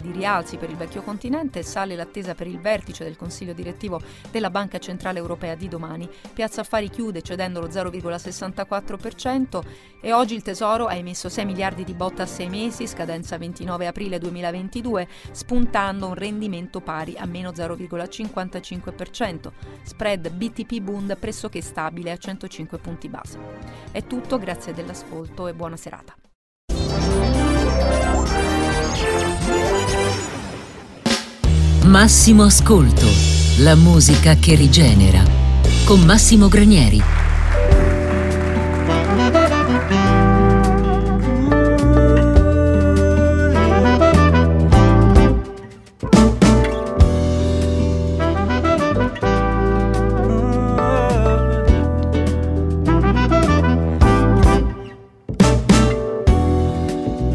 di rialzi per il vecchio continente sale l'attesa per il vertice del Consiglio direttivo della Banca Centrale Europea di domani. Piazza Affari chiude cedendo lo 0,64% e oggi il Tesoro ha emesso 6 miliardi di botta a 6 mesi, scadenza 29 aprile 2022, spuntando un rendimento pari a meno 0,55%. Spread BTP Bund pressoché stabile a 105 punti base. È tutto, grazie dell'ascolto e buona serata. Massimo Ascolto, la musica che rigenera, con Massimo Granieri.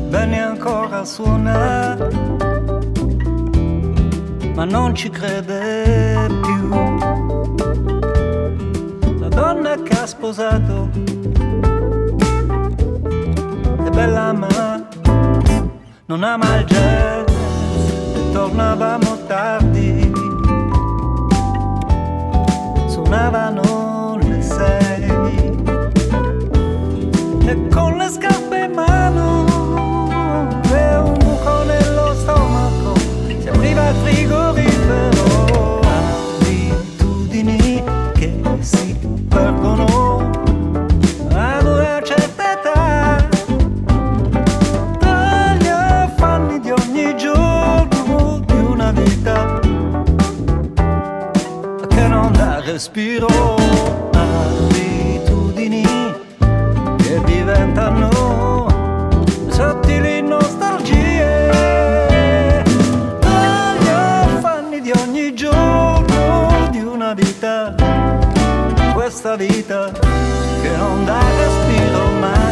Venne ancora a suonare, ma non ci crede più. La donna che ha sposato è bella ma non ama il jazz e tornavamo tardi. Suonavano le sei e con le scarpe in respiro abitudini che diventano sottili nostalgie. Dagli affanni di ogni giorno di una vita questa vita che non dà respiro mai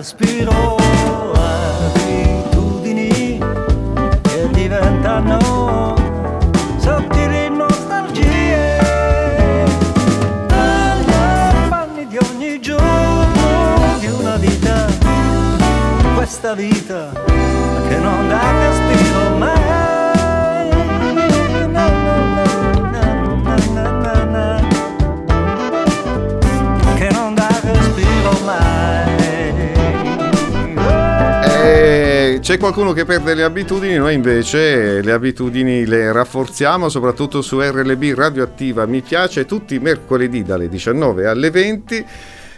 respiro abitudini che diventano sottili nostalgie. Dagli affanni di ogni giorno di una vita questa vita che non dà respiro mai Eh, c'è qualcuno che perde le abitudini, noi invece le abitudini le rafforziamo, soprattutto su RLB Radioattiva. Mi piace tutti i mercoledì dalle 19 alle 20.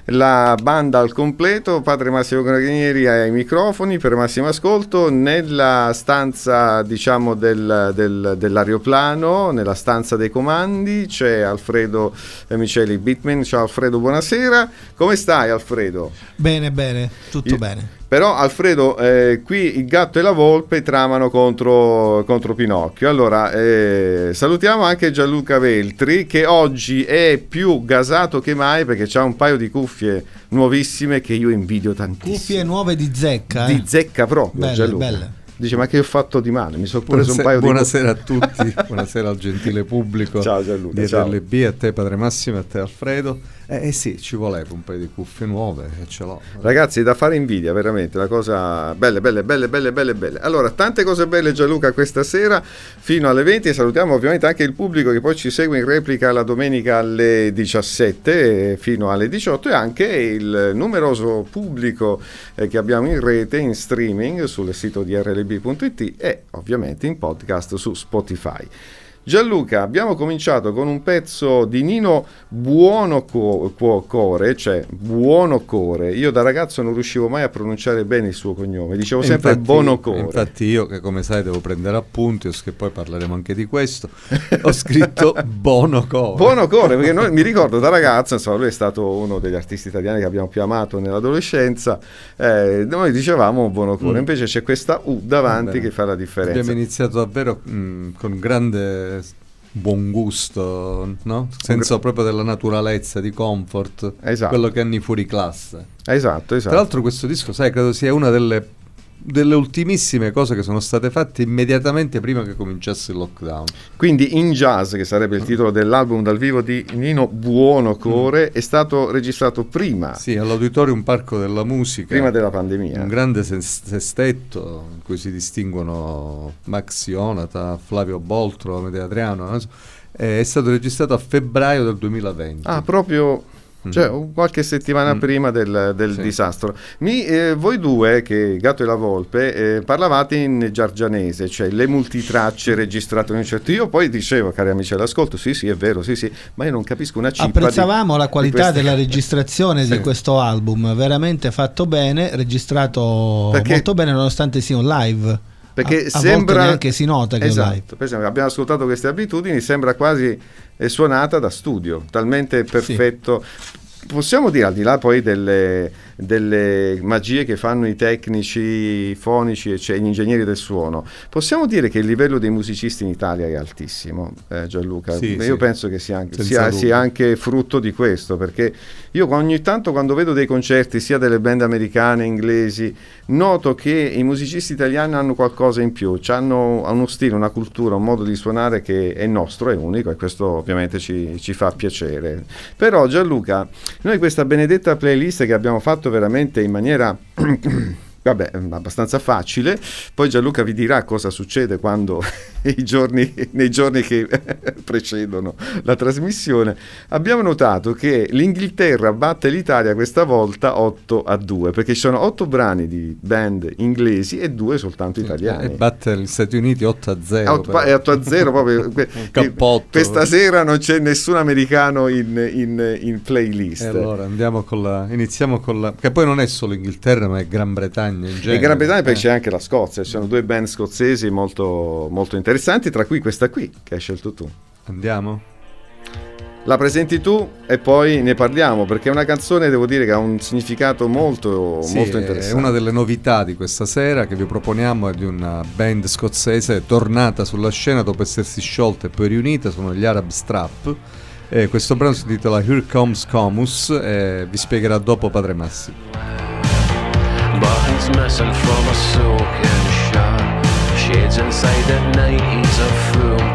La banda al completo, padre Massimo Granieri ai microfoni per massimo ascolto, nella stanza diciamo del, del- dell'aeroplano, nella stanza dei comandi c'è Alfredo eh, Miceli Bitman. Ciao Alfredo, buonasera. Come stai Alfredo? Bene, bene, tutto Io- bene. Però Alfredo, eh, qui il gatto e la volpe tramano contro, contro Pinocchio. Allora, eh, salutiamo anche Gianluca Veltri che oggi è più gasato che mai perché ha un paio di cuffie nuovissime che io invidio tantissimo. Cuffie nuove di zecca. eh. Di zecca proprio, Belle, Gianluca. belle. Dice ma che ho fatto di male? Mi sono preso Buonasera, un paio buonasera di... a tutti, buonasera al gentile pubblico Ciao Gianluca, di ciao. RLB, a te Padre Massimo e a te Alfredo. Eh, eh sì, ci voleva un paio di cuffie nuove e ce l'ho. Ragazzi, da fare invidia, veramente, una cosa belle, belle, belle, belle, belle, belle. Allora, tante cose belle Gianluca questa sera fino alle 20 e salutiamo ovviamente anche il pubblico che poi ci segue in replica la domenica alle 17 fino alle 18 e anche il numeroso pubblico eh, che abbiamo in rete, in streaming sul sito di rlb.it e ovviamente in podcast su Spotify. Gianluca, abbiamo cominciato con un pezzo di Nino Buonocore, cioè Buonocore. Io da ragazzo non riuscivo mai a pronunciare bene il suo cognome, dicevo sempre Infatti- Bonocore. Infatti io, che come sai devo prendere appunti, che poi parleremo anche di questo, ho scritto Bonocore. Buonocore, perché noi- mi ricordo da ragazzo, insomma, lui è stato uno degli artisti italiani che abbiamo più amato nell'adolescenza. eh, noi dicevamo Buonocore, Mm. invece c'è questa U davanti Vabbè. che fa la differenza. Abbiamo iniziato davvero mh, con grande buon gusto, no? senso proprio della naturalezza, di comfort, Esatto. quello che anni fuori classe. Esatto, esatto. Tra l'altro questo disco, sai, credo sia una delle, delle ultimissime cose che sono state fatte immediatamente prima che cominciasse il lockdown. Quindi In Jazz, che sarebbe il titolo dell'album dal vivo di Nino Buonocore, è stato registrato prima, Sì, all'Auditorium Parco della Musica. prima della pandemia. Un grande ses- sestetto in cui si distinguono Max Ionata, Flavio Boltro, Amedeo Adriano. Eh, È stato registrato a febbraio del 2020. Ah, proprio Mm. Cioè, un- qualche settimana Mm. prima del, del Sì. disastro. Mi, eh, voi due, che Gatto e la Volpe, eh, parlavate in giargianese, cioè le multitracce registrate in un certo... Io poi dicevo, cari amici all'ascolto, sì sì è vero, sì sì, ma io non capisco una di- Apprezzavamo la di qualità queste- della registrazione Sì. di questo album, veramente fatto bene, registrato Perché- molto bene nonostante sia un live. Perché a, sembra neanche si nota che esatto, esempio, abbiamo ascoltato queste abitudini, sembra quasi eh, suonata da studio, talmente perfetto. Possiamo dire, al di là poi delle, delle magie che fanno i tecnici fonici e cioè gli ingegneri del suono, possiamo dire che il livello dei musicisti in Italia è altissimo, eh, Gianluca. Sì, Io sì. penso che sia anche, sia- sia anche frutto di questo, perché io ogni tanto quando vedo dei concerti sia delle band americane, inglesi, noto che i musicisti italiani hanno qualcosa in più, hanno uno stile, una cultura, un modo di suonare che è nostro, è unico e questo ovviamente ci, ci fa piacere. Però Gianluca, noi questa benedetta playlist che abbiamo fatto veramente in maniera... Vabbè, abbastanza facile. Poi Gianluca vi dirà cosa succede quando i giorni, nei giorni che precedono la trasmissione. Abbiamo notato che l'Inghilterra batte l'Italia questa volta 8 a 2, perché ci sono 8 brani di band inglesi e 2 soltanto italiani. E batte gli Stati Uniti 8 a 0. È 8 è 8 a 0 proprio. cappotto. Questa sera non c'è nessun americano in, in- in playlist. E allora andiamo con la. Iniziamo con la. Che poi non è solo Inghilterra, ma è Gran Bretagna in genere. In Gran Bretagna poi Eh. c'è anche la Scozia, ci sono due band scozzesi molto, molto interessanti, tra cui questa qui che hai scelto tu. Andiamo? La presenti tu e poi ne parliamo perché è una canzone, devo dire, che ha un significato molto, Sì, molto è interessante. una delle novità di questa sera che vi proponiamo è di una band scozzese tornata sulla scena dopo essersi sciolta e poi riunita, sono gli Arab Strap. E questo brano si intitola Here Comes Comus e vi spiegherà dopo Padre Massi. But he's missing from a soaking shot. Shades inside the night, he's a fool.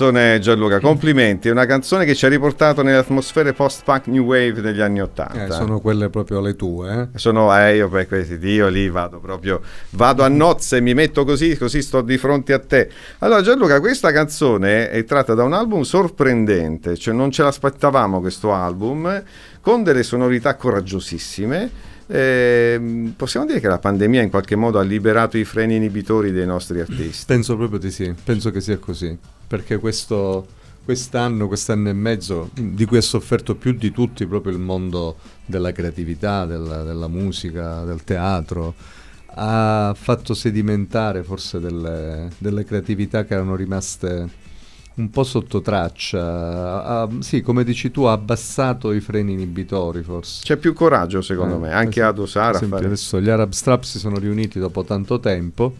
Canzone Gianluca, complimenti, è una canzone che ci ha riportato nelle atmosfere post-punk new wave degli anni Ottanta. Eh, sono quelle proprio le tue, eh? Sono eh, io per questi, io lì vado proprio, vado a nozze, mi metto così, così sto di fronte a te. Allora Gianluca, questa canzone è tratta da un album sorprendente, cioè non ce l'aspettavamo questo album, con delle sonorità coraggiosissime. Eh, possiamo dire che la pandemia in qualche modo ha liberato i freni inibitori dei nostri artisti. Penso proprio di sì, penso che sia così, perché questo, quest'anno, quest'anno e mezzo, di cui ha sofferto più di tutti proprio il mondo della creatività, della, della musica, del teatro, ha fatto sedimentare forse delle, delle creatività che erano rimaste un po' sotto traccia, ha- sì, come dici tu, ha abbassato i freni inibitori forse. C'è più coraggio secondo Eh, me, anche es- ad esempio fare... adesso gli Arab Strap si sono riuniti dopo tanto tempo.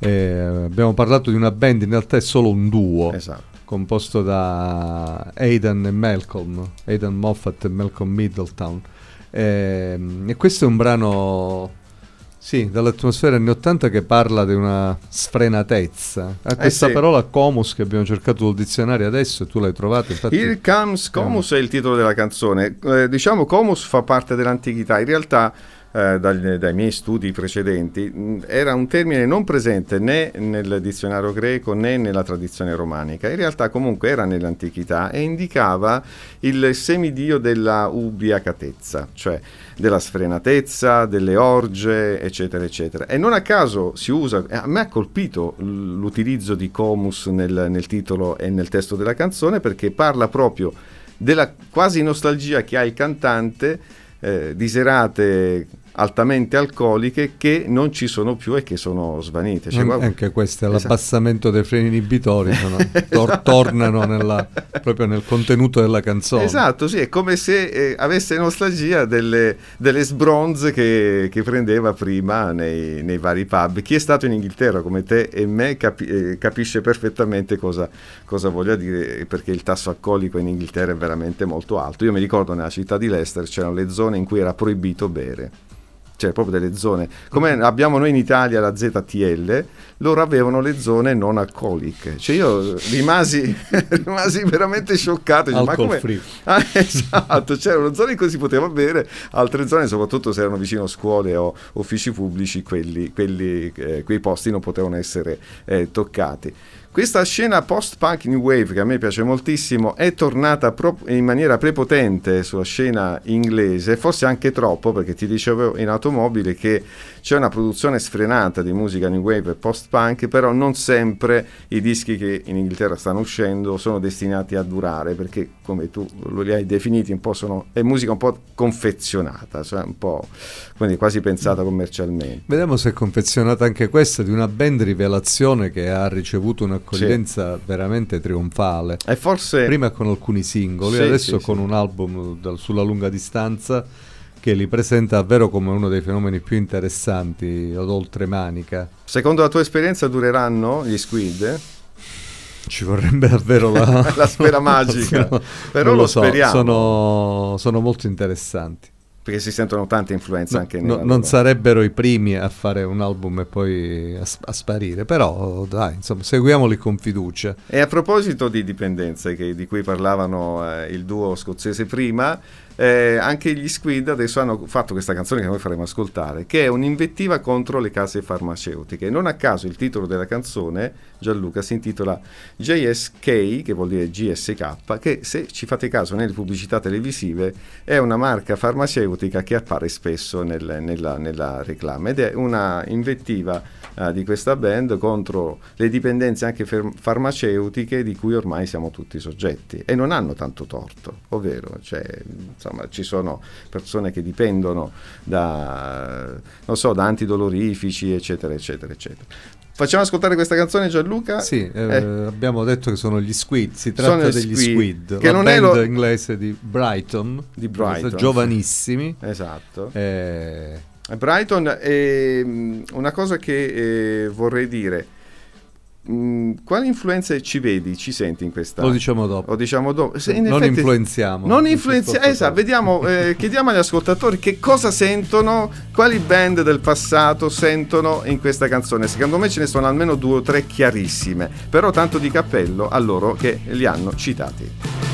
e abbiamo parlato di una band, in realtà è solo un duo Esatto. composto da Aidan e Malcolm, Aidan Moffat e Malcolm Middletown. Ehm, E, questo è un brano, sì, dall'atmosfera anni 80 che parla di una sfrenatezza. Ha questa sì. parola comus che abbiamo cercato sul dizionario adesso e tu l'hai trovata, infatti... Here comes Comus è il titolo della canzone. Eh, diciamo Comus fa parte dell'antichità, in realtà eh, dagli- dai miei studi precedenti mh, era un termine non presente né nel dizionario greco né nella tradizione romanica. In realtà comunque era nell'antichità e indicava il semidio della ubriacatezza, cioè della sfrenatezza, delle orge, eccetera, eccetera. E non a caso si usa, a me ha colpito l'utilizzo di comus nel, nel titolo e nel testo della canzone perché parla proprio della quasi nostalgia che ha il cantante eh, di serate altamente alcoliche che non ci sono più e che sono svanite. Cioè, guarda- anche questo è Esatto. l'abbassamento dei freni inibitori, sono- tor- tornano nella- proprio nel contenuto della canzone. Esatto, sì, è come se eh, avesse nostalgia delle, delle sbronze che, che prendeva prima nei, nei vari pub. Chi è stato in Inghilterra come te e me capi- eh, capisce perfettamente cosa, cosa voglia dire, perché il tasso alcolico in Inghilterra è veramente molto alto. Io mi ricordo nella città di Leicester c'erano le zone in cui era proibito bere. Cioè, proprio delle zone come abbiamo noi in Italia la ZTL, loro avevano le zone non alcoliche. Cioè, io rimasi, rimasi veramente scioccato. Dico, ma Alcol come- free. Ah, esatto, c'erano zone in cui si poteva bere, altre zone, soprattutto se erano vicino a scuole o uffici pubblici, quelli, quelli, eh, quei posti non potevano essere eh, toccati. Questa scena post-punk new wave che a me piace moltissimo è tornata pro- in maniera prepotente sulla scena inglese, forse anche troppo perché ti dicevo in automobile che c'è una produzione sfrenata di musica new wave e post-punk, però non sempre i dischi che in Inghilterra stanno uscendo sono destinati a durare, perché come tu li hai definiti un po' sono, è musica un po' confezionata, cioè un po' quindi quasi pensata commercialmente. Vediamo se è confezionata anche questa di una band rivelazione che ha ricevuto un'accoglienza veramente trionfale. E forse Prima con alcuni singoli, Sì, adesso sì, con sì. un album dal- sulla lunga distanza che li presenta davvero come uno dei fenomeni più interessanti ad oltremanica. secondo la tua esperienza dureranno gli Squid? Ci vorrebbe davvero la, La sfera magica. Però Non lo so, speriamo. Sono, sono molto interessanti. Perché si sentono tante influenze No, anche no- nella non loro- sarebbero i primi a fare un album e poi a, a sparire, però dai, insomma, seguiamoli con fiducia. E a proposito di dipendenze che- di cui parlavano eh, il duo scozzese prima, eh, anche gli Squid adesso hanno fatto questa canzone che noi faremo ascoltare, che è un'invettiva contro le case farmaceutiche. Non a caso il titolo della canzone, Gianluca, si intitola JSK, che vuol dire GSK, che se ci fate caso nelle pubblicità televisive è una marca farmaceutica che appare spesso nel- nella, nella reclama ed è una invettiva eh, di questa band contro le dipendenze anche fer- farmaceutiche di cui ormai siamo tutti soggetti e non hanno tanto torto, ovvero cioè, insomma, ci sono persone che dipendono da, non so, da antidolorifici eccetera eccetera eccetera. Facciamo ascoltare questa canzone Gianluca? Sì, eh, Eh. abbiamo detto che sono gli Squid, si tratta gli degli Squid, Squid, che la non è lo- inglese di Brighton, Di Brighton, giovanissimi. Esatto. eh, Brighton, ehm, una cosa che eh, vorrei dire, mh, quali influenze ci vedi, ci senti in questa... lo diciamo dopo. Lo diciamo dopo. Se in non effetti- influenziamo. Non influenziamo, esatto, vediamo, eh, chiediamo agli ascoltatori che cosa sentono, quali band del passato sentono in questa canzone. Secondo me ce ne sono almeno due o tre chiarissime, però tanto di cappello a loro che li hanno citati.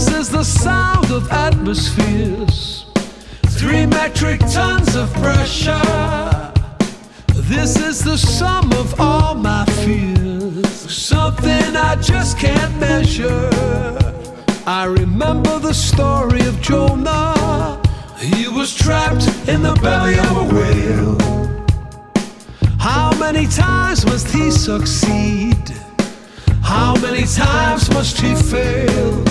This is the sound of atmospheres, three metric tons of pressure. This is the sum of all my fears, something I just can't measure. I remember the story of Jonah. He was trapped in the belly of a whale. How many times must he succeed? How many times must he fail?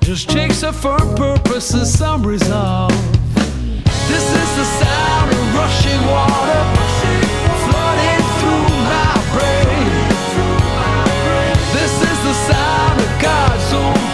Just takes a firm purpose and some resolve. This is the sound of rushing water flooding through my brain. This is the sound of God's own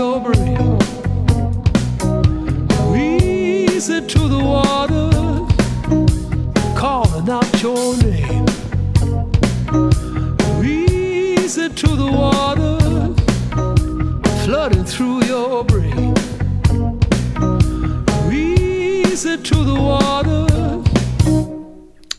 your brain. Reason to the water calling out your name. Reason to the water flooding through your brain. Reason to the water.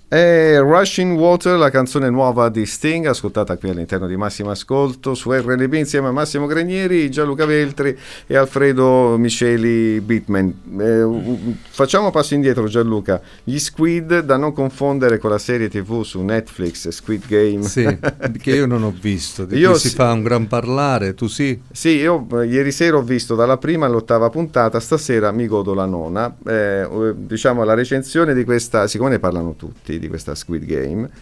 È Rushing Water, la canzone nuova di Sting, ascoltata qui all'interno di Massimo Ascolto su RLB insieme a Massimo Granieri, Gianluca Veltri e Alfredo Misceli Bitman. Eh, facciamo passo indietro Gianluca, gli Squid da non confondere con la serie tv su Netflix, Squid Game. Sì, che io non ho visto, di Io si sì. fa un gran parlare, tu sì? Sì, io eh, ieri sera ho visto dalla prima all'ottava puntata, stasera mi godo la nona. Eh, eh, diciamo la recensione di questa, siccome ne parlano tutti di questa Squid Game,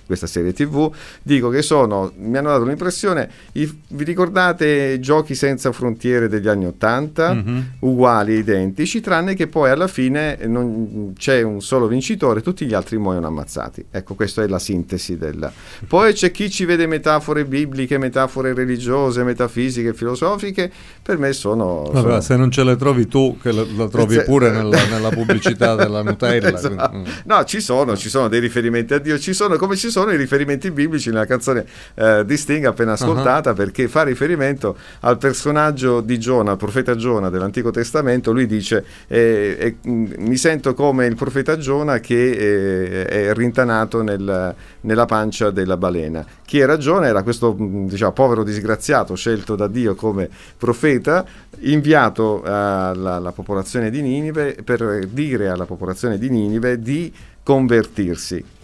questa serie TV, dico che sono, mi hanno dato l'impressione, i- vi ricordate giochi senza frontiere degli anni Ottanta? Mhm. Uguali, identici, tranne che poi alla fine non c'è un solo vincitore, tutti gli altri muoiono ammazzati. Ecco, questa è la sintesi della... Poi c'è chi ci vede metafore bibliche, metafore religiose, metafisiche, filosofiche, per me sono... Vabbè, sono- se non ce le trovi tu, che la, la trovi Se- pure nella, nella pubblicità della Nutella. Esatto. quindi, mm. No, ci sono, ci sono dei riferimenti a Dio, ci sono come ci sono i riferimenti biblici nella canzone eh, di Sting appena ascoltata, perché fa riferimento al personaggio di Giona, il profeta Giona dell'Antico Testamento. Lui dice: eh, eh, mh, Mi sento come il profeta Giona che eh, è rintanato nel- nella pancia della balena. Chi era Giona? Era questo mh, diciamo, povero disgraziato scelto da Dio come profeta, inviato alla popolazione di Ninive per dire alla popolazione di Ninive di convertirsi.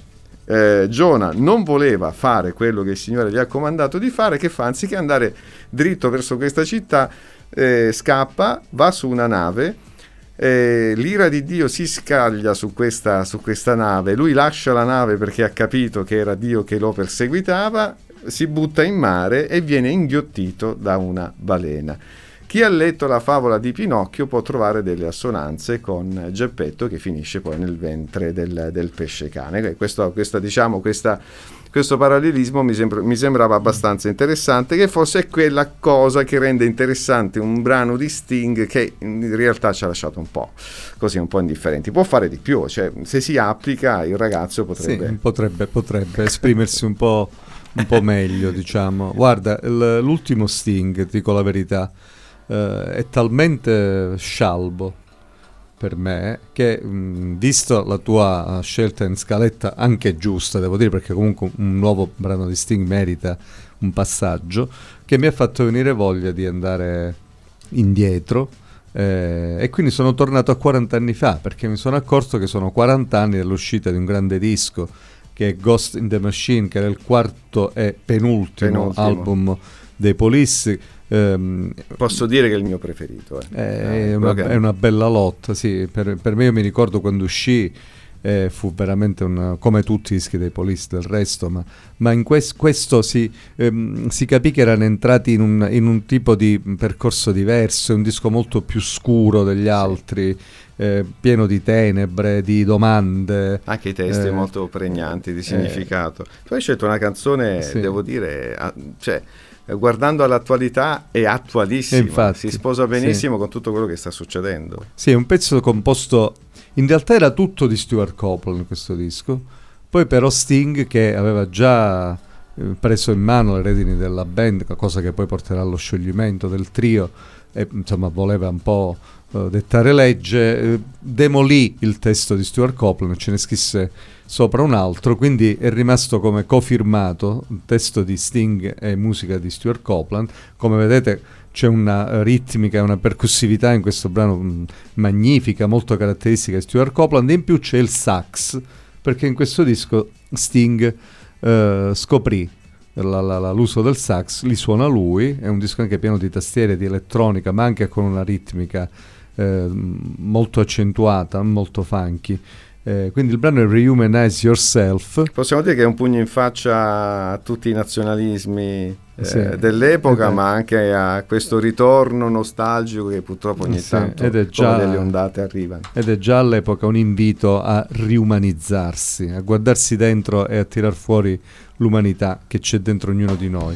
Eh, Giona non voleva fare quello che il Signore gli ha comandato di fare, che fa anziché andare dritto verso questa città, eh, scappa, va su una nave, eh, l'ira di Dio si scaglia su questa, su questa nave, lui lascia la nave perché ha capito che era Dio che lo perseguitava, si butta in mare e viene inghiottito da una balena. Chi ha letto la favola di Pinocchio può trovare delle assonanze con Geppetto che finisce poi nel ventre del, del pesce cane. Questo, questa, diciamo, questa, questo parallelismo mi, sembra- mi sembrava abbastanza interessante, che forse è quella cosa che rende interessante un brano di Sting che in realtà ci ha lasciato un po' così, un po' indifferenti. Può fare di più, cioè se si applica il ragazzo potrebbe... Sì, potrebbe, potrebbe esprimersi un po', un po' meglio, diciamo. Guarda, l'ultimo Sting, ti dico la verità, eh, è talmente scialbo per me che mh, visto la tua uh, scelta in scaletta anche giusta devo dire perché comunque un nuovo brano di Sting merita un passaggio che mi ha fatto venire voglia di andare indietro eh, e quindi sono tornato a 40 anni fa perché mi sono accorto che sono 40 anni dall'uscita di un grande disco che è Ghost in the Machine che era il quarto e penultimo, Penultimo. album dei Police ehm, Posso dire che è il mio preferito. eh. è, Eh, una, che- è una bella lotta, sì. Per, per me io mi ricordo quando uscì, eh, fu veramente un, come tutti i dischi dei Police del resto, ma, ma in quest- questo si, ehm, si capì che erano entrati in un, in un tipo di percorso diverso, è un disco molto più scuro degli altri, eh, pieno di tenebre, di domande. Anche i testi Eh, molto pregnanti di significato. Poi hai scelto una canzone, Sì. devo dire, a- cioè, eh, guardando all'attualità è attualissima, infatti, si sposa benissimo con tutto quello che sta succedendo. Sì, è un pezzo composto. In realtà era tutto di Stuart Copeland questo disco. Poi però Sting che aveva già eh, preso in mano le redini della band, cosa che poi porterà allo scioglimento del trio e insomma voleva un po' eh, dettare legge, eh, demolì il testo di Stuart Copeland, ce ne scrisse sopra un altro, quindi è rimasto come cofirmato il testo di Sting e musica di Stuart Copeland. Come vedete c'è una ritmica e una percussività in questo brano mh, magnifica, molto caratteristica di Stuart Copeland, in più c'è il sax, perché in questo disco Sting eh, scoprì la- la- la- l'uso del sax, li suona lui, è un disco anche pieno di tastiere, di elettronica, ma anche con una ritmica eh, molto accentuata, molto funky. Eh, quindi il brano è Rehumanize Yourself. Possiamo dire che è un pugno in faccia a tutti i nazionalismi eh, Sì. dell'epoca, è- ma anche a questo ritorno nostalgico che purtroppo ogni Sì, tanto ed è già- delle ondate arrivano. Ed è già all'epoca un invito a riumanizzarsi, a guardarsi dentro e a tirar fuori l'umanità che c'è dentro ognuno di noi.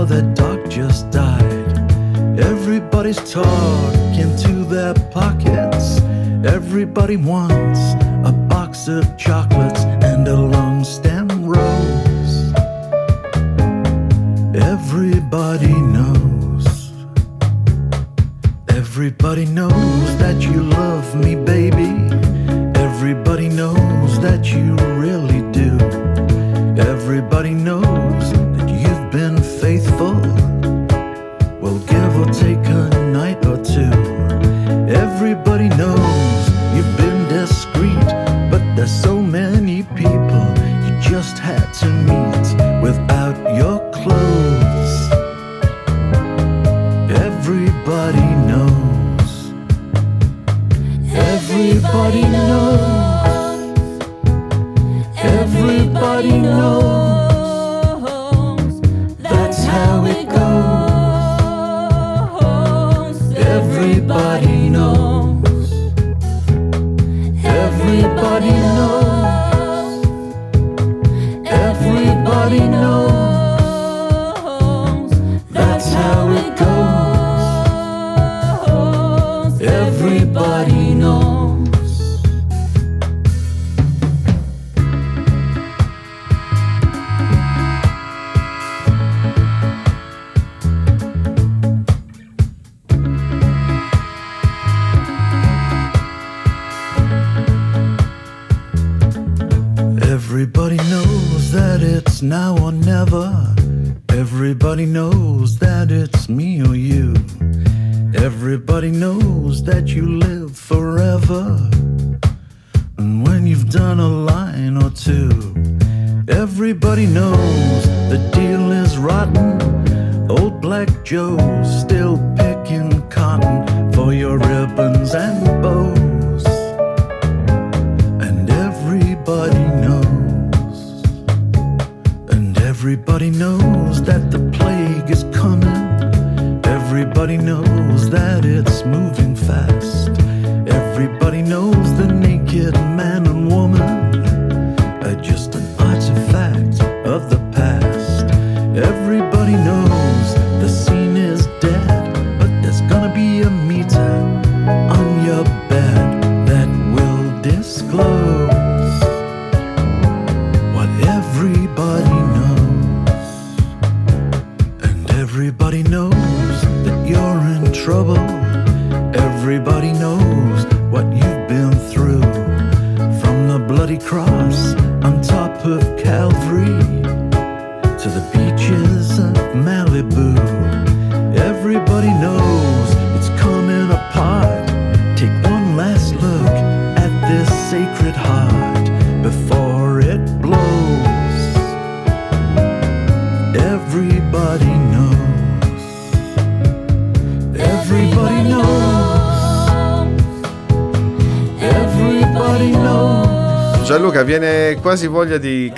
Or their dog just died. Everybody's talking to their pockets. Everybody wants a box of chocolates and a long stem Everybody knows that you live forever. And when you've done a line or two, everybody knows the deal is rotten. Old Black Joe's still picking cotton for your ribbons and bows. And everybody knows. And everybody knows that the plague is coming. Quasi voglia di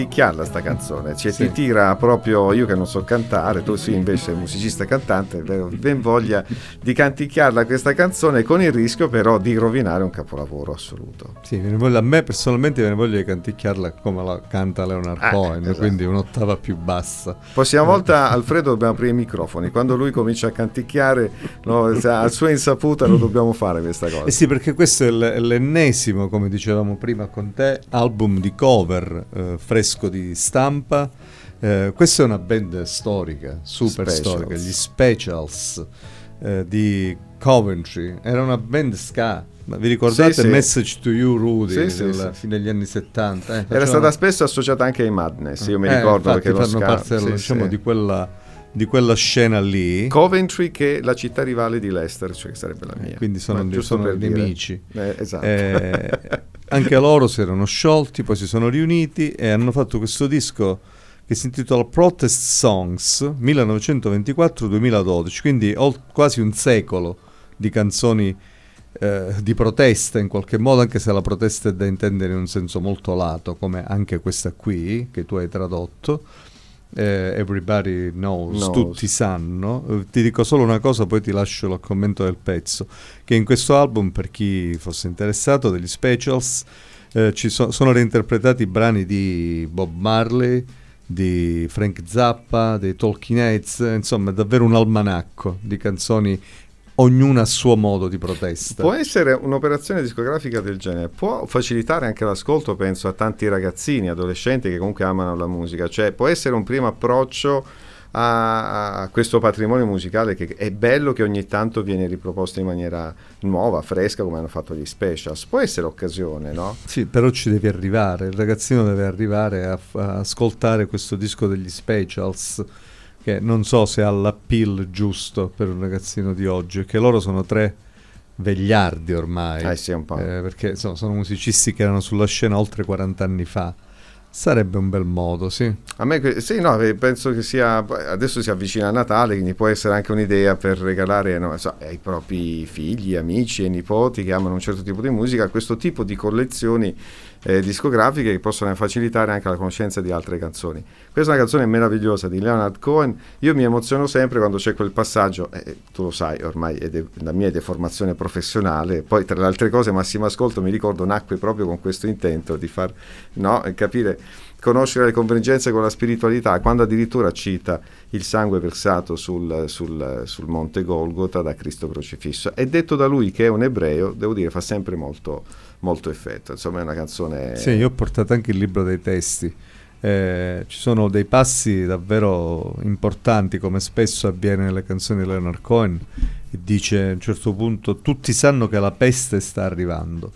canticchiarla sta canzone, cioè ti tira proprio, io che non so cantare, tu sì invece musicista e cantante, ben voglia di canticchiarla questa canzone con il rischio però di rovinare un capolavoro assoluto. Sì, voglia- a me personalmente viene voglia di canticchiarla come la canta Leonard Ah, Cohen, esatto. quindi un'ottava più bassa. Prossima volta Alfredo dobbiamo aprire i microfoni, quando lui comincia a canticchiare no, a sua insaputa lo dobbiamo fare questa cosa. Eh sì, perché questo è l'ennesimo, come dicevamo prima con te, album di cover eh, fresco di stampa Eh, questa è una band storica, super Specials. storica, gli Specials eh, di Coventry. Era una band ska. Ma vi ricordate Sì, sì. Message to You Rudy Sì, sì, del sì. degli anni 70? eh? Era stata spesso associata anche ai Madness, io mi Eh, ricordo perché lo ska- parte diciamo. Di, quella, di quella scena lì. Coventry che è la città rivale di Leicester, cioè che sarebbe la mia. quindi sono, giusto sono nemici. Eh, esatto. Eh, anche loro si erano sciolti, poi si sono riuniti e hanno fatto questo disco che si intitola Protest Songs 1924-2012, quindi ol- quasi un secolo di canzoni eh, di protesta in qualche modo, anche se la protesta è da intendere in un senso molto lato, come anche questa qui che tu hai tradotto. Eh, everybody knows, Knows. tutti sanno. Eh, ti dico solo una cosa, poi ti lascio il commento del pezzo. Che in questo album, per chi fosse interessato, degli specials, eh, ci so- sono reinterpretati brani di Bob Marley, di Frank Zappa, dei Talking Heads, insomma, è davvero un almanacco di canzoni, ognuna a suo modo di protesta. Può essere un'operazione discografica del genere, può facilitare anche l'ascolto, penso, a tanti ragazzini, adolescenti che comunque amano la musica, cioè può essere un primo approccio a, a questo patrimonio musicale che è bello che ogni tanto viene riproposto in maniera nuova, fresca, come hanno fatto gli specials. Può essere occasione, no? Sì, però ci devi arrivare, il ragazzino deve arrivare a, a ascoltare questo disco degli specials, che non so se ha l'appeal giusto per un ragazzino di oggi, che loro sono tre vegliardi ormai, Eh sì, un po'. eh, perché insomma, sono musicisti che erano sulla scena oltre 40 anni fa. Sarebbe un bel modo, sì. A me, sì, no, eh, penso che sia. Adesso si avvicina a Natale, quindi può essere anche un'idea per regalare no, so, ai propri figli, amici e nipoti che amano un certo tipo di musica questo tipo di collezioni eh, discografiche che possono facilitare anche la conoscenza di altre canzoni. Questa è una canzone meravigliosa di Leonard Cohen. Io mi emoziono sempre quando c'è quel passaggio, eh, tu lo sai, ormai è de- la mia deformazione professionale. Poi, tra le altre cose, Massimo Ascolto mi ricordo nacque proprio con questo intento di far no, eh, capire conoscere le convergenze con la spiritualità, quando addirittura cita il sangue versato sul, sul- sul monte Golgota da Cristo crocifisso. È detto da lui che è un ebreo, devo dire, fa sempre molto, molto effetto. Insomma, è una canzone. Sì, io ho portato anche il libro dei testi. Eh, ci sono dei passi davvero importanti, come spesso avviene nelle canzoni di Leonard Cohen, dice a un certo punto: Tutti sanno che la peste sta arrivando,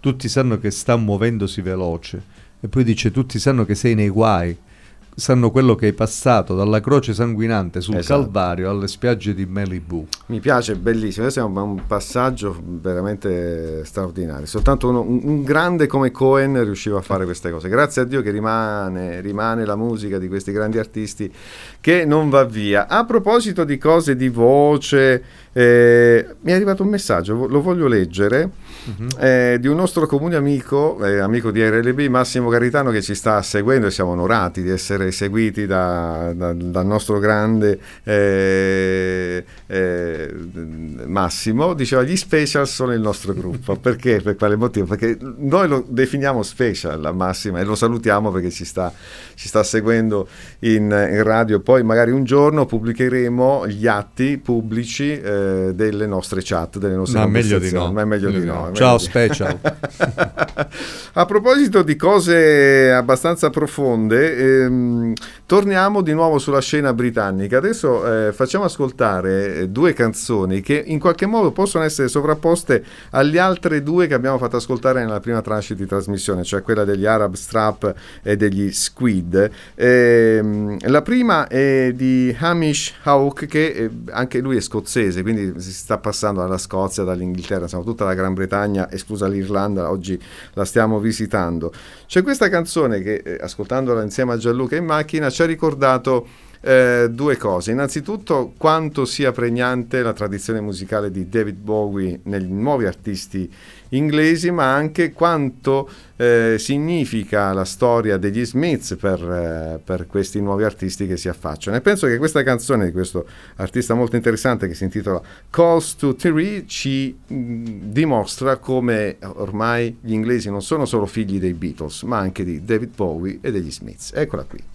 tutti sanno che sta muovendosi veloce, e poi dice: Tutti sanno che sei nei guai, sanno quello che hai passato dalla croce sanguinante sul Esatto. Calvario alle spiagge di Malibu. Mi piace, bellissimo. È un, un passaggio veramente straordinario. Soltanto uno- un, un grande come Cohen riusciva a fare queste cose. Grazie a Dio che rimane, rimane la musica di questi grandi artisti che non va via. A proposito di cose di voce, eh, mi è arrivato un messaggio, lo voglio leggere. Eh, di un nostro comune amico, eh, amico di RLB, Massimo Garitano, che ci sta seguendo e siamo onorati di essere seguiti da- da- dal nostro grande eh, eh, Massimo. Diceva: Gli special sono il nostro gruppo. Perché? Per quale motivo? Perché noi lo definiamo special a Massimo e lo salutiamo perché ci sta, ci sta seguendo in, in radio. Poi, magari un giorno pubblicheremo gli atti pubblici eh, delle nostre chat, delle nostre No, meglio di no. Ma è meglio di no. è Ciao, special. a proposito di cose abbastanza profonde, ehm, torniamo di nuovo sulla scena britannica. Adesso eh, facciamo ascoltare eh, due canzoni che in qualche modo possono essere sovrapposte alle altre due che abbiamo fatto ascoltare nella prima tranche di trasmissione, cioè quella degli Arab Strap e degli Squid. Ehm, la prima è di Hamish Hawke, che eh, anche lui è scozzese, quindi si sta passando dalla Scozia, dall'Inghilterra, insomma tutta la Gran Bretagna, esclusa l'Irlanda, oggi la stiamo visitando. C'è questa canzone che, eh, ascoltandola insieme a Gianluca in macchina, ci ha ricordato eh, due cose. Innanzitutto quanto sia pregnante la tradizione musicale di David Bowie negli nuovi artisti inglesi, ma anche quanto eh, significa la storia degli Smiths per, eh, per questi nuovi artisti che si affacciano. E penso che questa canzone di questo artista molto interessante che si intitola Calls to Three ci mh, dimostra come ormai gli inglesi non sono solo figli dei Beatles, ma anche di David Bowie e degli Smiths. Eccola qui.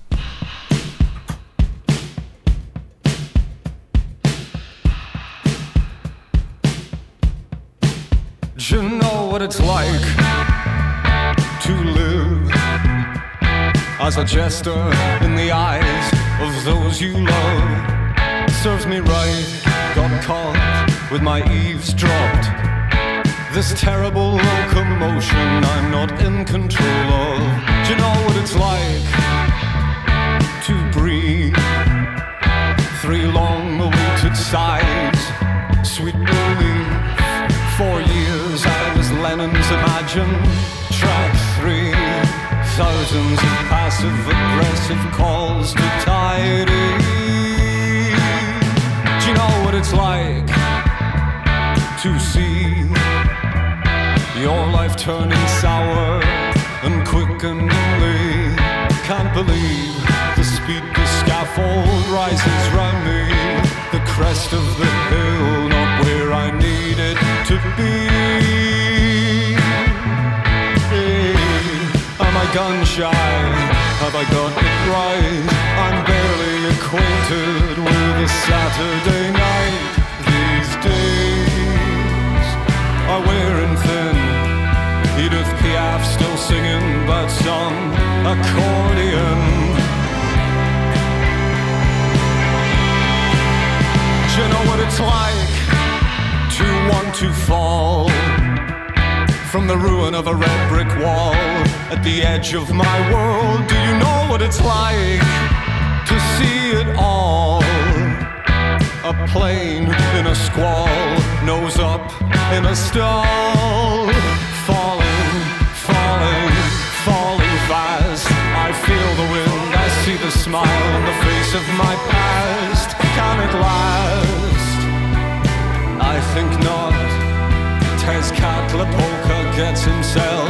You know what it's like to live as a jester in the eyes of those you love. Serves me right, got caught with my eaves dropped. This terrible locomotion I'm not in control of. Do you know what it's like to breathe? Three long Imagine. Track three, thousands of passive aggressive calls to tidy. Do you know what it's like to see your life turning sour and quickeningly? Can't believe the speed the scaffold rises round me. The crest of the hill, not where I need it to be. Gun shy? Have I got it right? I'm barely acquainted with a Saturday night these days. Are wearing thin. Edith Piaf still singing, but some accordion. Do you know what it's like to want to fall from the ruin of a red brick wall at the edge of my world? Do you know what it's like to see it all? A plane in a squall, nose up in a stall, falling, falling, falling fast. I feel the wind, I see the smile on the face of my past. Can it last? I think not. Tezcatlipoca gets himself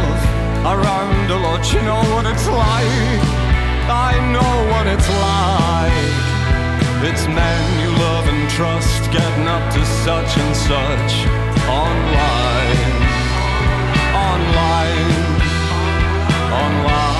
around a lot. You know what it's like. I know what it's like. It's men you love and trust getting up to such and such online. Online. Online.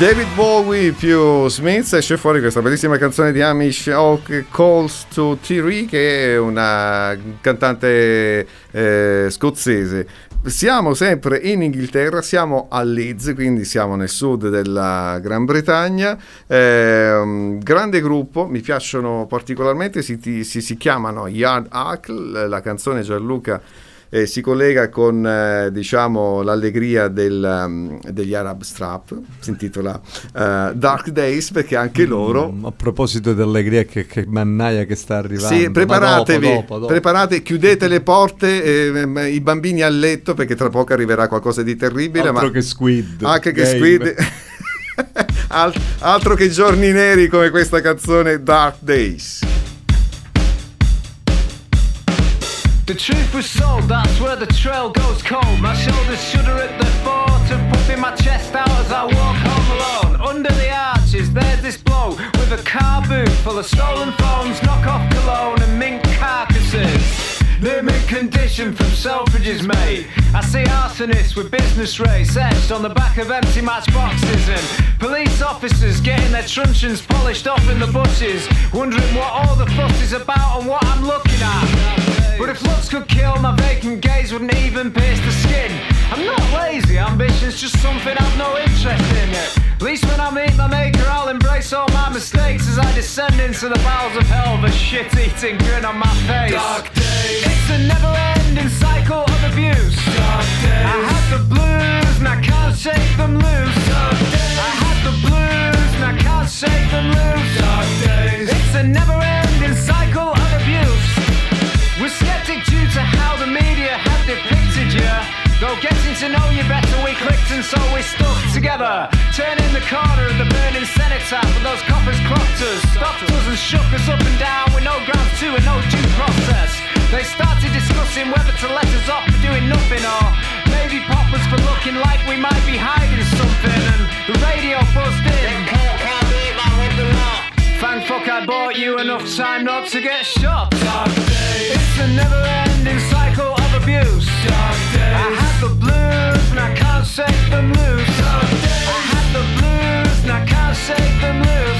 David Bowie più Smith esce fuori questa bellissima canzone di Amish Oak Calls to Thierry che è una cantante eh, scozzese. Siamo sempre in Inghilterra, siamo a Leeds, quindi siamo nel sud della Gran Bretagna. Eh, grande gruppo, mi piacciono particolarmente, si, si, si chiamano Yard Huckle, la canzone Gianluca eh, si collega con eh, diciamo l'allegria del, um, degli Arab Strap, si intitola eh, Dark Days perché anche loro... Mm, a proposito di allegria, che, che mannaia che sta arrivando. Sì, preparatevi, dopo, dopo, dopo. preparate, chiudete le porte, eh, i bambini a letto perché tra poco arriverà qualcosa di terribile. Altro ma che Squid. Anche che Game. Squid. Al- altro che giorni neri come questa canzone Dark Days. The truth was sold, that's where the trail goes cold. My shoulders shudder at the thought of puffing my chest out as I walk home alone. Under the arches, there's this blow with a car boot full of stolen phones, knockoff cologne, and mink carcasses. Mint condition from Selfridges, mate. I see arsonists with business rates etched on the back of empty matchboxes and police officers getting their truncheons polished off in the bushes, wondering what all the fuss is about and what I'm looking at. But if looks could kill, my vacant gaze wouldn't even pierce the skin. I'm not lazy, ambition's just something I've no interest in. At least when I meet my maker, I'll embrace all my mistakes as I descend into the bowels of hell with a shit-eating grin on my face. Dark days. It's a never-ending cycle of abuse. Dark days. I had the blues and I can't shake them loose. Dark days. I had the blues and I can't shake them loose. Dark days. It's a never-ending cycle of abuse. We're skeptic due to how the media have depicted you. Though getting to know you better, we clicked and so we stuck together. Turning the corner of the burning cenotaph, and those coppers clocked us, stopped us and shook us up and down with no grounds to and no due process. They started discussing whether to let us off for doing nothing or maybe pop us for looking like we might be hiding something. And the radio buzzed in. Thank fuck I bought you enough time not to get shot. Dark days. It's a never ending cycle of abuse. Dark days. I had the blues and I can't shake them loose. Dark days. I had the blues and I can't shake them loose.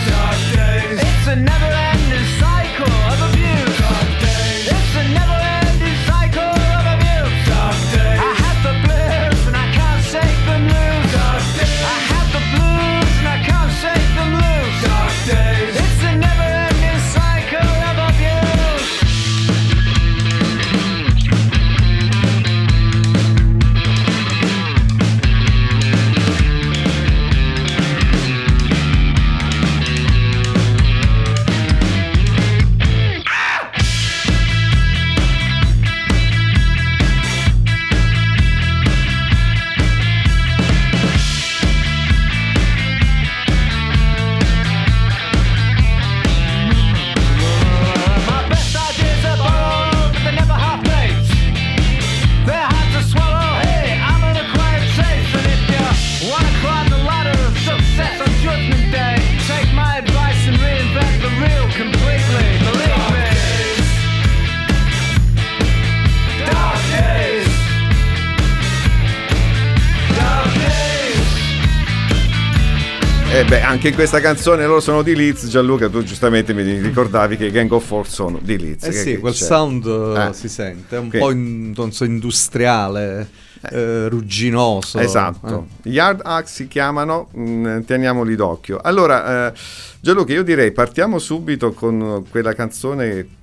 Anche in questa canzone loro sono di Leeds, Gianluca, tu giustamente mi ricordavi che i Gang of Four sono di Leeds. Eh sì, quel c'è? sound eh, Eh. si sente, è un Che- po' in- non so, industriale, eh, rugginoso. Esatto, eh. hard act si chiamano, mh, teniamoli d'occhio. Allora, eh, Gianluca, io direi partiamo subito con quella canzone.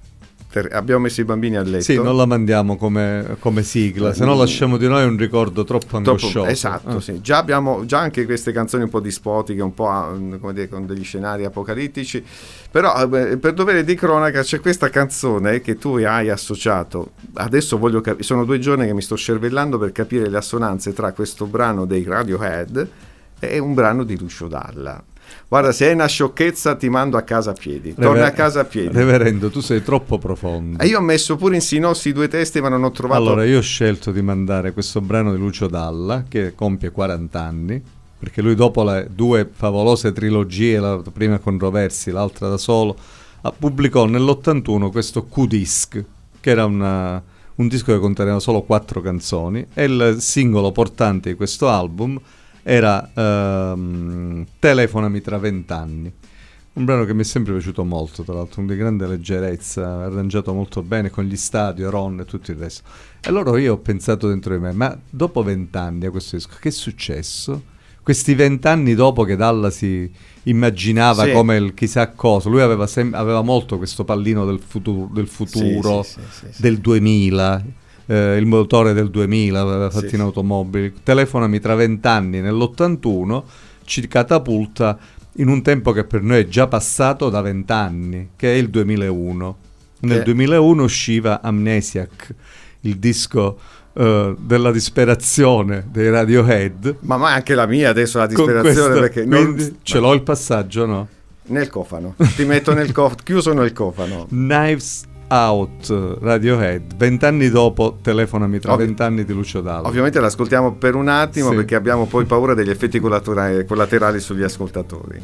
Per- abbiamo messo i bambini a letto. Sì, non la mandiamo come, come sigla, se no lasciamo di noi un ricordo troppo Troppo- angoscioso. esatto, Eh. sì. Già abbiamo già anche queste canzoni un po' dispotiche, un po' ah, come dire, con degli scenari apocalittici. Però eh, per dovere di cronaca c'è questa canzone che tu hai associato. Adesso voglio capire, sono due giorni che mi sto cervellando per capire le assonanze tra questo brano dei Radiohead e un brano di Lucio Dalla. Guarda, se è una sciocchezza ti mando a casa a piedi. Torna Rever- a casa a piedi. Reverendo, tu sei troppo profondo. E io ho messo pure in sinossi due testi, ma non ho trovato. Allora, io ho scelto di mandare questo brano di Lucio Dalla, che compie 40 anni, perché lui dopo le due favolose trilogie, la prima con Roversi, l'altra da solo, pubblicò nell'81 questo Q-Disc, che era una- un disco che conteneva solo quattro canzoni, e il singolo portante di questo album era ehm, Telefonami tra vent'anni. Un brano che mi è sempre piaciuto molto, tra l'altro, di grande leggerezza, arrangiato molto bene con gli stadio, Ron e tutto il resto. E allora io ho pensato dentro di me, ma dopo vent'anni a questo disco, che è successo? Questi vent'anni dopo che Dalla si immaginava Sì. come il chissà cosa, lui aveva, sem- aveva molto questo pallino del, futu- del futuro, sì, sì. del 2000, eh, il motore del 2000 aveva fatto Sì, in automobili. Telefonami tra vent'anni nell'81 ci catapulta in un tempo che per noi è già passato da vent'anni, che è il 2001. Nel Che- 2001 usciva Amnesiac, il disco eh, della disperazione dei Radiohead. Ma, ma anche la mia adesso la disperazione questo- perché non- ce l'ho il passaggio, no? nel cofano. Ti metto nel cofano, chiuso nel cofano. Knives Out Radiohead, vent'anni dopo Telefonami tra vent'anni di Lucio Dalla. Ovviamente l'ascoltiamo per un attimo Sì. perché abbiamo poi paura degli effetti collaterali sugli ascoltatori.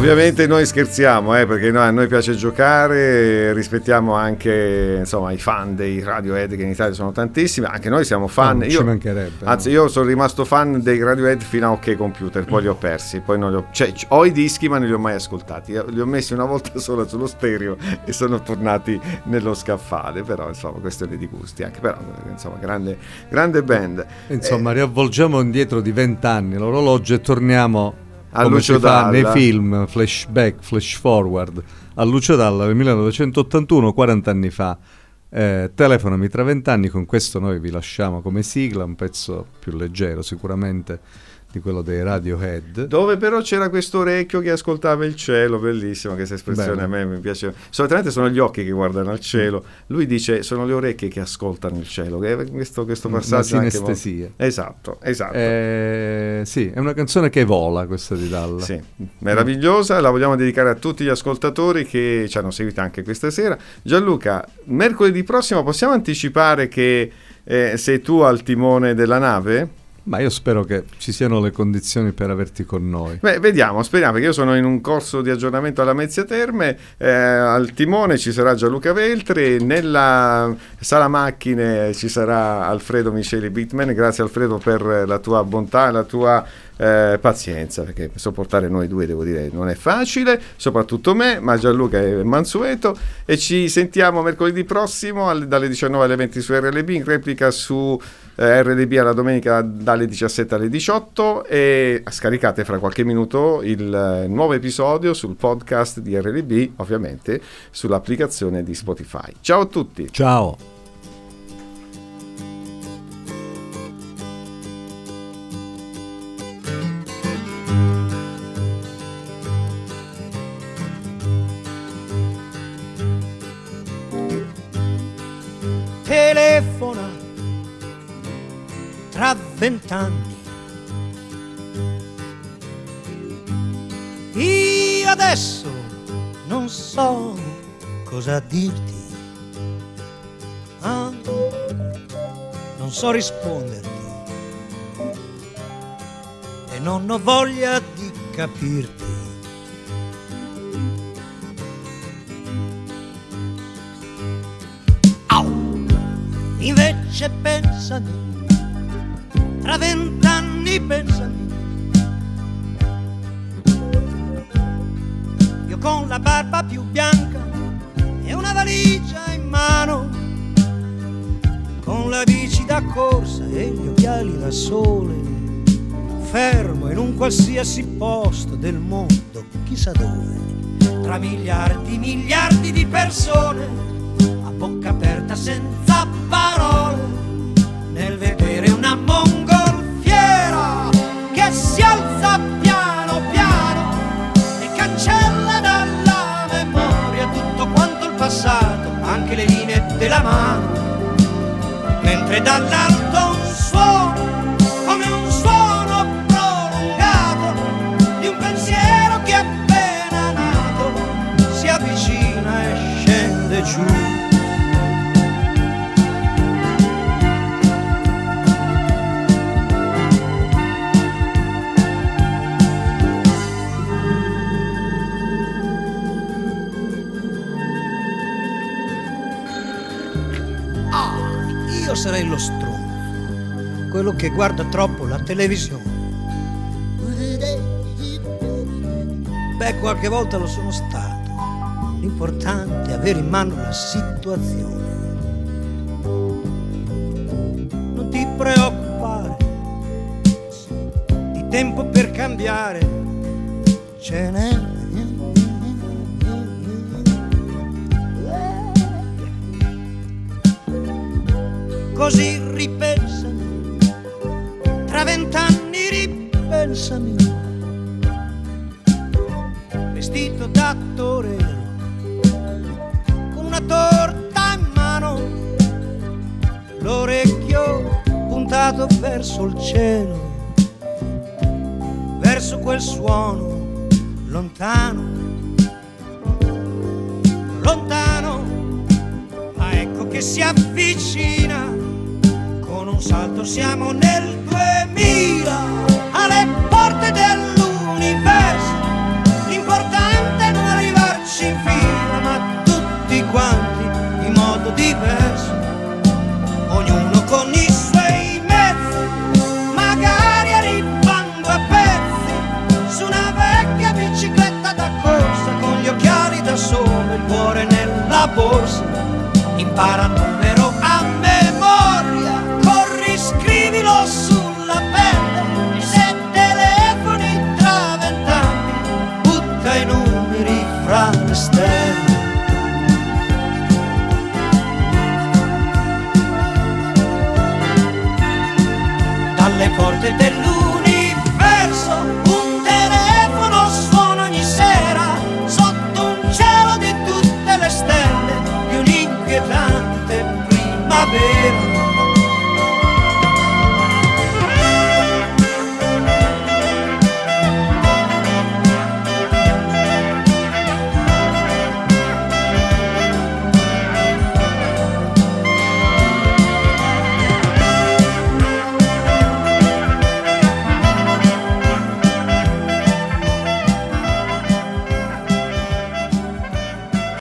Ovviamente noi scherziamo, eh, perché noi- a noi piace giocare, rispettiamo anche insomma, i fan dei Radiohead che in Italia sono tantissimi, anche noi siamo fan. No, mancherebbe, Anzi, no. io sono rimasto fan dei Radiohead fino a OK Computer, poi li ho persi, poi non li ho, cioè, ho i dischi ma non li ho mai ascoltati, Io li ho messi una volta sola sullo stereo e sono tornati nello scaffale, però insomma questione di gusti, anche però insomma grande, grande band. Insomma, riavvolgiamo indietro di vent'anni l'orologio e torniamo A come Lucio si fa nei Dalla. film, flashback, flash forward, a Lucio Dalla nel 1981, 40 anni fa. Eh, telefonami tra vent'anni, con questo noi vi lasciamo come sigla, un pezzo più leggero sicuramente di quello dei Radiohead. Dove però c'era questo orecchio che ascoltava il cielo, bellissima questa espressione, Bello. a me mi piace. Solitamente sono gli occhi che guardano al cielo, lui dice sono le orecchie che ascoltano il cielo, questo, questo Una passaggio molto- sinestesia. Esatto, esatto. Eh, sì, è una canzone che vola questa di Dalla. Sì, meravigliosa, la vogliamo dedicare a tutti gli ascoltatori che ci hanno seguito anche questa sera. Gianluca, mercoledì prossimo possiamo anticipare che eh, sei tu al timone della nave? Ma io spero che ci siano le condizioni per averti con noi. Beh, vediamo, speriamo, perché io sono in un corso di aggiornamento alla Mezzia Terme, eh, al timone ci sarà Gianluca Veltri, nella sala macchine ci sarà Alfredo Miceli Bitman, grazie Alfredo per la tua bontà e la tua eh, pazienza, perché sopportare noi due devo dire non è facile, soprattutto me, ma Gianluca è mansueto e ci sentiamo mercoledì prossimo alle- dalle 19 alle 20 su RLB, in replica su eh, RLB alla domenica dalle 17 alle 18 e scaricate fra qualche minuto il eh, nuovo episodio sul podcast di RLB, ovviamente sull'applicazione di Spotify. Ciao a tutti! Ciao! Vent'anni. Io adesso non so cosa dirti. Ah, non so risponderti. E non ho voglia di capirti. Invece pensami, tra vent'anni pensami. Io con la barba più bianca e una valigia in mano, con la bici da corsa e gli occhiali da sole, fermo in un qualsiasi posto del mondo, chissà dove, tra miliardi, miliardi di persone a bocca aperta senza parole nel vedere una mongolfiera della mano, mentre dall'alto sarei lo stronzo, quello che guarda troppo la televisione. Beh, qualche volta lo sono stato. L'importante è avere in mano la situazione. Non ti preoccupare, di tempo per cambiare ce n'è. Così ripensami, tra vent'anni ripensami, vestito da torero, con una torta in mano, l'orecchio puntato verso il cielo, verso quel suono lontano, lontano, ma ecco che si avvicina, un salto siamo nel 2000, alle porte dell'universo, l'importante è non arrivarci in fila, ma tutti quanti in modo diverso, ognuno con i suoi mezzi, magari arrivando a pezzi, su una vecchia bicicletta da corsa, con gli occhiali da sole, il cuore nella borsa, impara il numero forte per lui.